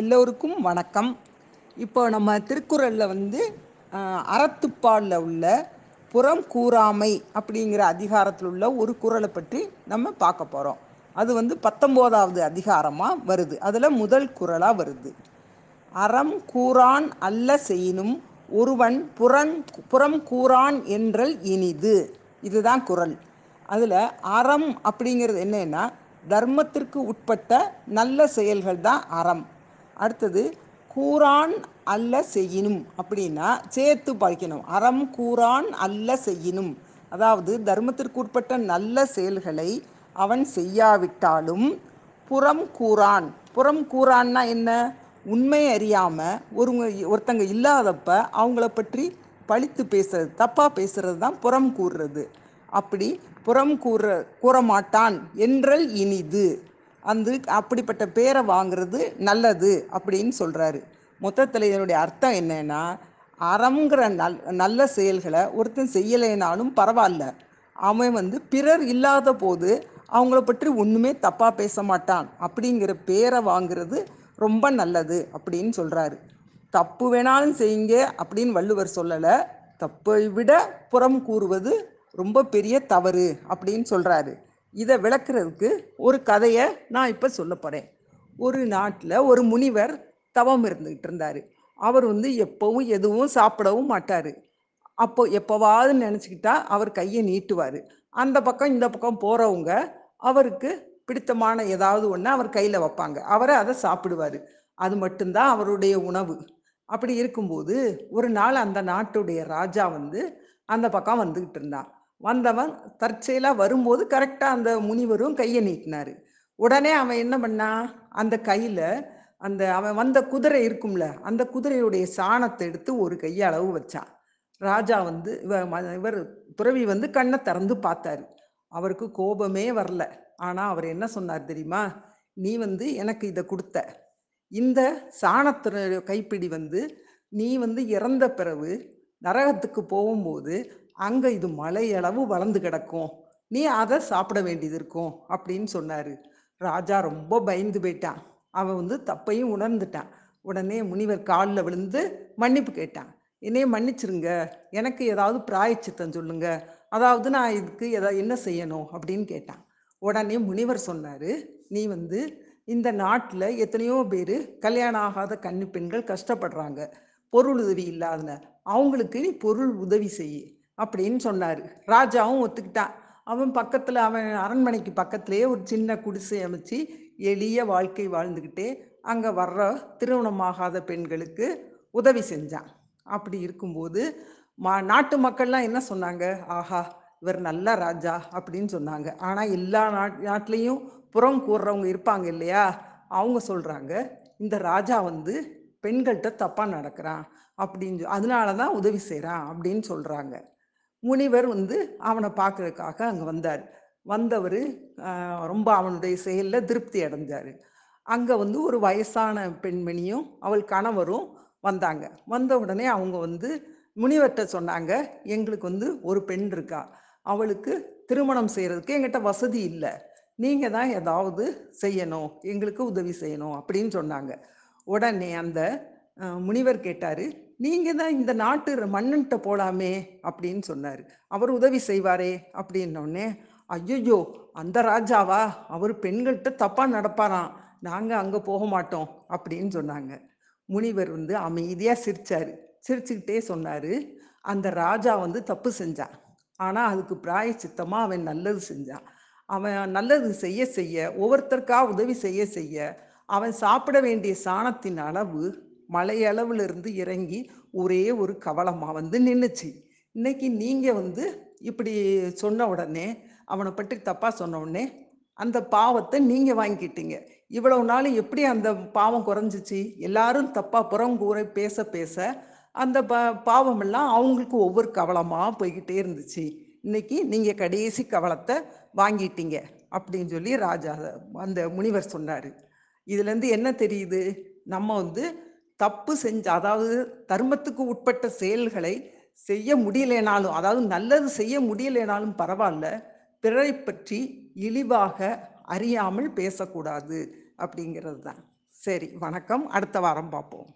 எல்லோருக்கும் வணக்கம். இப்போ நம்ம திருக்குறளில் வந்து அறத்துப்பாலில் உள்ள புறம் கூறாமை அப்படிங்கிற அதிகாரத்தில் உள்ள ஒரு குறளை பற்றி நம்ம பார்க்க போகிறோம் அது வந்து பத்தொம்போதாவது அதிகாரமாக வருது. அதில் முதல் குறளாக வருது. அறம் கூறான் அல்ல செய்யினும் ஒருவன் புறன் புறம் கூறான் என்றல் இனிது. இதுதான் குறள். அதில் அறம் அப்படிங்கிறது என்னென்னா தர்மத்திற்கு உட்பட்ட நல்ல செயல்கள் தான் அறம். அடுத்தது கூறான் அல்ல செய்யினும். அப்படின்னா சேர்த்து படிக்கணும் அறம் கூறான் அல்ல செய்யினும். அதாவது தர்மத்திற்குட்பட்ட நல்ல செயல்களை அவன் செய்யாவிட்டாலும் புறம் கூறான். புறம் கூறான்னா என்ன? உண்மை அறியாமல் ஒருவங்க ஒருத்தங்க இல்லாதப்ப அவங்கள பற்றி பழித்து பேசுறது தப்பாக பேசுறது தான் புறம் கூறுறது. அப்படி புறம் கூற கூறமாட்டான் என்றல் இனிது. அந்த அப்படிப்பட்ட பேரை வாங்குறது நல்லது அப்படின்னு சொல்கிறாரு மொத்தத்தில் இதனுடைய அர்த்தம் என்னன்னா அறம்ங்கிற நல் நல்ல செயல்களை ஒருத்தன் செய்யலைனாலும் பரவாயில்ல. அவன் வந்து பிறர் இல்லாத போது அவங்கள பற்றி ஒன்றுமே தப்பாக பேச மாட்டான். அப்படிங்கிற பேரை வாங்குறது ரொம்ப நல்லது அப்படின்னு சொல்கிறாரு தப்பு வேணாலும் செய்யுங்க அப்படின்னு வள்ளுவர் சொல்லலை. தப்பை விட புறம் கூறுவது ரொம்ப பெரிய தவறு அப்படின்னு சொல்கிறாரு இதை விளக்குறதுக்கு ஒரு கதையை நான் இப்போ சொல்ல போகிறேன் ஒரு நாட்டில் ஒரு முனிவர் தவம் இருந்துகிட்டு இருந்தார். அவர் வந்து எப்போவும் எதுவும் சாப்பிடவும் மாட்டார். அப்போ எப்போவாவது நினச்சிக்கிட்டா அவர் கையை நீட்டுவார். அந்த பக்கம் இந்த பக்கம் போகிறவங்க அவருக்கு பிடித்தமான ஏதாவது ஒன்று அவர் கையில் வைப்பாங்க. அவரை அதை சாப்பிடுவார். அது மட்டும்தான் அவருடைய உணவு. அப்படி இருக்கும்போது ஒரு நாள் அந்த நாட்டுடைய ராஜா வந்து அந்த பக்கம் வந்துக்கிட்டு இருந்தான். வந்தவன் தற்செயலாக வரும்போது கரெக்டாக அந்த முனிவரும் கையை நீட்டினார். உடனே அவன் என்ன பண்ணான் அந்த கையில் அந்த அவன் வந்த குதிரை இருக்கும்ல அந்த குதிரையுடைய சாணத்தை எடுத்து ஒரு கையளவு வச்சான் ராஜா வந்து இவ ம- இவர் துறவி வந்து கண்ணை திறந்து பார்த்தாரு. அவருக்கு கோபமே வரல. ஆனால் அவர் என்ன சொன்னார் தெரியுமா? நீ வந்து எனக்கு இதை கொடுத்த. இந்த சாணத்தின கைப்பிடி வந்து நீ வந்து இறந்த பிறகு நரகத்துக்கு போகும்போது அங்கே இது மலையளவு வளர்ந்து கிடக்கும். நீ அதை சாப்பிட வேண்டியது இருக்கும் அப்படின்னு சொன்னார். ராஜா ரொம்ப பயந்து போயிட்டான். அவன் வந்து தப்பையும் உணர்ந்துட்டான். உடனே முனிவர் காலில் விழுந்து மன்னிப்பு கேட்டான். என்னையே மன்னிச்சிருங்க. எனக்கு ஏதாவது பிராயச்சித்தம் சொல்லுங்க. அதாவது நான் இதுக்கு எதா என்ன செய்யணும்? அப்படின்னு கேட்டான். உடனே முனிவர் சொன்னார் நீ வந்து இந்த நாட்டில் எத்தனையோ பேர் கல்யாணம் ஆகாத கன்னி பெண்கள் கஷ்டப்படுறாங்க. பொருள் உதவி இல்லாதன. அவங்களுக்கு நீ பொருள் உதவி செய் அப்படின்னு சொன்னார். ராஜாவும் ஒத்துக்கிட்டான். அவன் பக்கத்தில் அவன் அரண்மனைக்கு பக்கத்திலேயே ஒரு சின்ன குடிசை அமைச்சு எளிய வாழ்க்கை வாழ்ந்துக்கிட்டே அங்கே வர்ற திருமணமாகாத பெண்களுக்கு உதவி செஞ்சான். அப்படி இருக்கும்போது மா நாட்டு மக்கள்லாம் என்ன சொன்னாங்க? ஆஹா இவர் நல்ல ராஜா அப்படின்னு சொன்னாங்க. ஆனால் எல்லா நாட் நாட்டிலையும் புறம் கூறுறவங்க இருப்பாங்க இல்லையா? அவங்க சொல்கிறாங்க இந்த ராஜா வந்து பெண்கள்கிட்ட தப்பாக நடக்கிறான் அப்படின்னு சொ- அதனால தான் உதவி செய்கிறான் அப்படின்னு சொல்கிறாங்க முனிவர் வந்து அவனை பார்க்கறதுக்காக அங்கே வந்தார். வந்தவர் ரொம்ப அவனுடைய செயலில் திருப்தி அடைஞ்சார். அங்கே வந்து ஒரு வயசான பெண்மணியும் அவள் கணவரும் வந்தாங்க. வந்த உடனே அவங்க வந்து முனிவர்கிட்ட சொன்னாங்க எங்களுக்கு வந்து ஒரு பெண் இருக்கா. அவளுக்கு திருமணம் செய்கிறதுக்கு எங்கிட்ட வசதி இல்லை. நீங்கள் தான் ஏதாவது செய்யணும். எங்களுக்கு உதவி செய்யணும். அப்படின்னு சொன்னாங்க. உடனே அந்த முனிவர் கேட்டார் நீங்கள் தான் இந்த நாட்டு மன்னன்ட்ட போலாமே அப்படின்னு சொன்னார். அவர் உதவி செய்வாரே அப்படின்னோடனே ஐயோ அந்த ராஜாவா? அவர் பெண்கள்கிட்ட தப்பாக நடப்பாராம். நாங்கள் அங்கே போக மாட்டோம் அப்படின்னு சொன்னாங்க. முனிவர் வந்து அமைதியாக சிரிச்சார். சிரிச்சுக்கிட்டே சொன்னார் அந்த ராஜா வந்து தப்பு செஞ்சான் ஆனால் அதுக்கு பிராயச்சித்தமாக அவன் நல்லது செஞ்சான் அவன் நல்லது செய்ய செய்ய ஒவ்வொருத்தருக்கா உதவி செய்ய செய்ய அவன் சாப்பிட வேண்டிய சாணத்தின் அளவு மலையளவுல இருந்து இறங்கி ஒரே ஒரு கவலமாக வந்து நின்றுச்சு இன்னைக்கு நீங்கள் வந்து இப்படி சொன்ன உடனே அவனை பற்றி தப்பாக சொன்ன உடனே அந்த பாவத்தை நீங்கள் வாங்கிக்கிட்டீங்க. இவ்வளவு நாள் எப்படி அந்த பாவம் குறைஞ்சிச்சு? எல்லாரும் தப்பாக புறங்கூரை பேச பேச அந்த ப பாவமெல்லாம் அவங்களுக்கு ஒவ்வொரு கவலமாக போய்கிட்டே இருந்துச்சு. இன்னைக்கு நீங்கள் கடைசி கவலத்தை வாங்கிட்டீங்க அப்படின்னு சொல்லி ராஜா அந்த முனிவர் சொன்னார். இதுலேருந்து என்ன தெரியுது? நம்ம வந்து தப்பு செஞ்ச அதாவது தர்மத்துக்கு உட்பட்ட செயல்களை செய்ய முடியலைனாலும் அதாவது நல்லது செய்ய முடியலைனாலும் பரவாயில்ல பிறரை பற்றி இழிவாக அறியாமல் பேசக்கூடாது அப்படிங்கிறது தான். சரி வணக்கம். அடுத்த வாரம் பார்ப்போம்.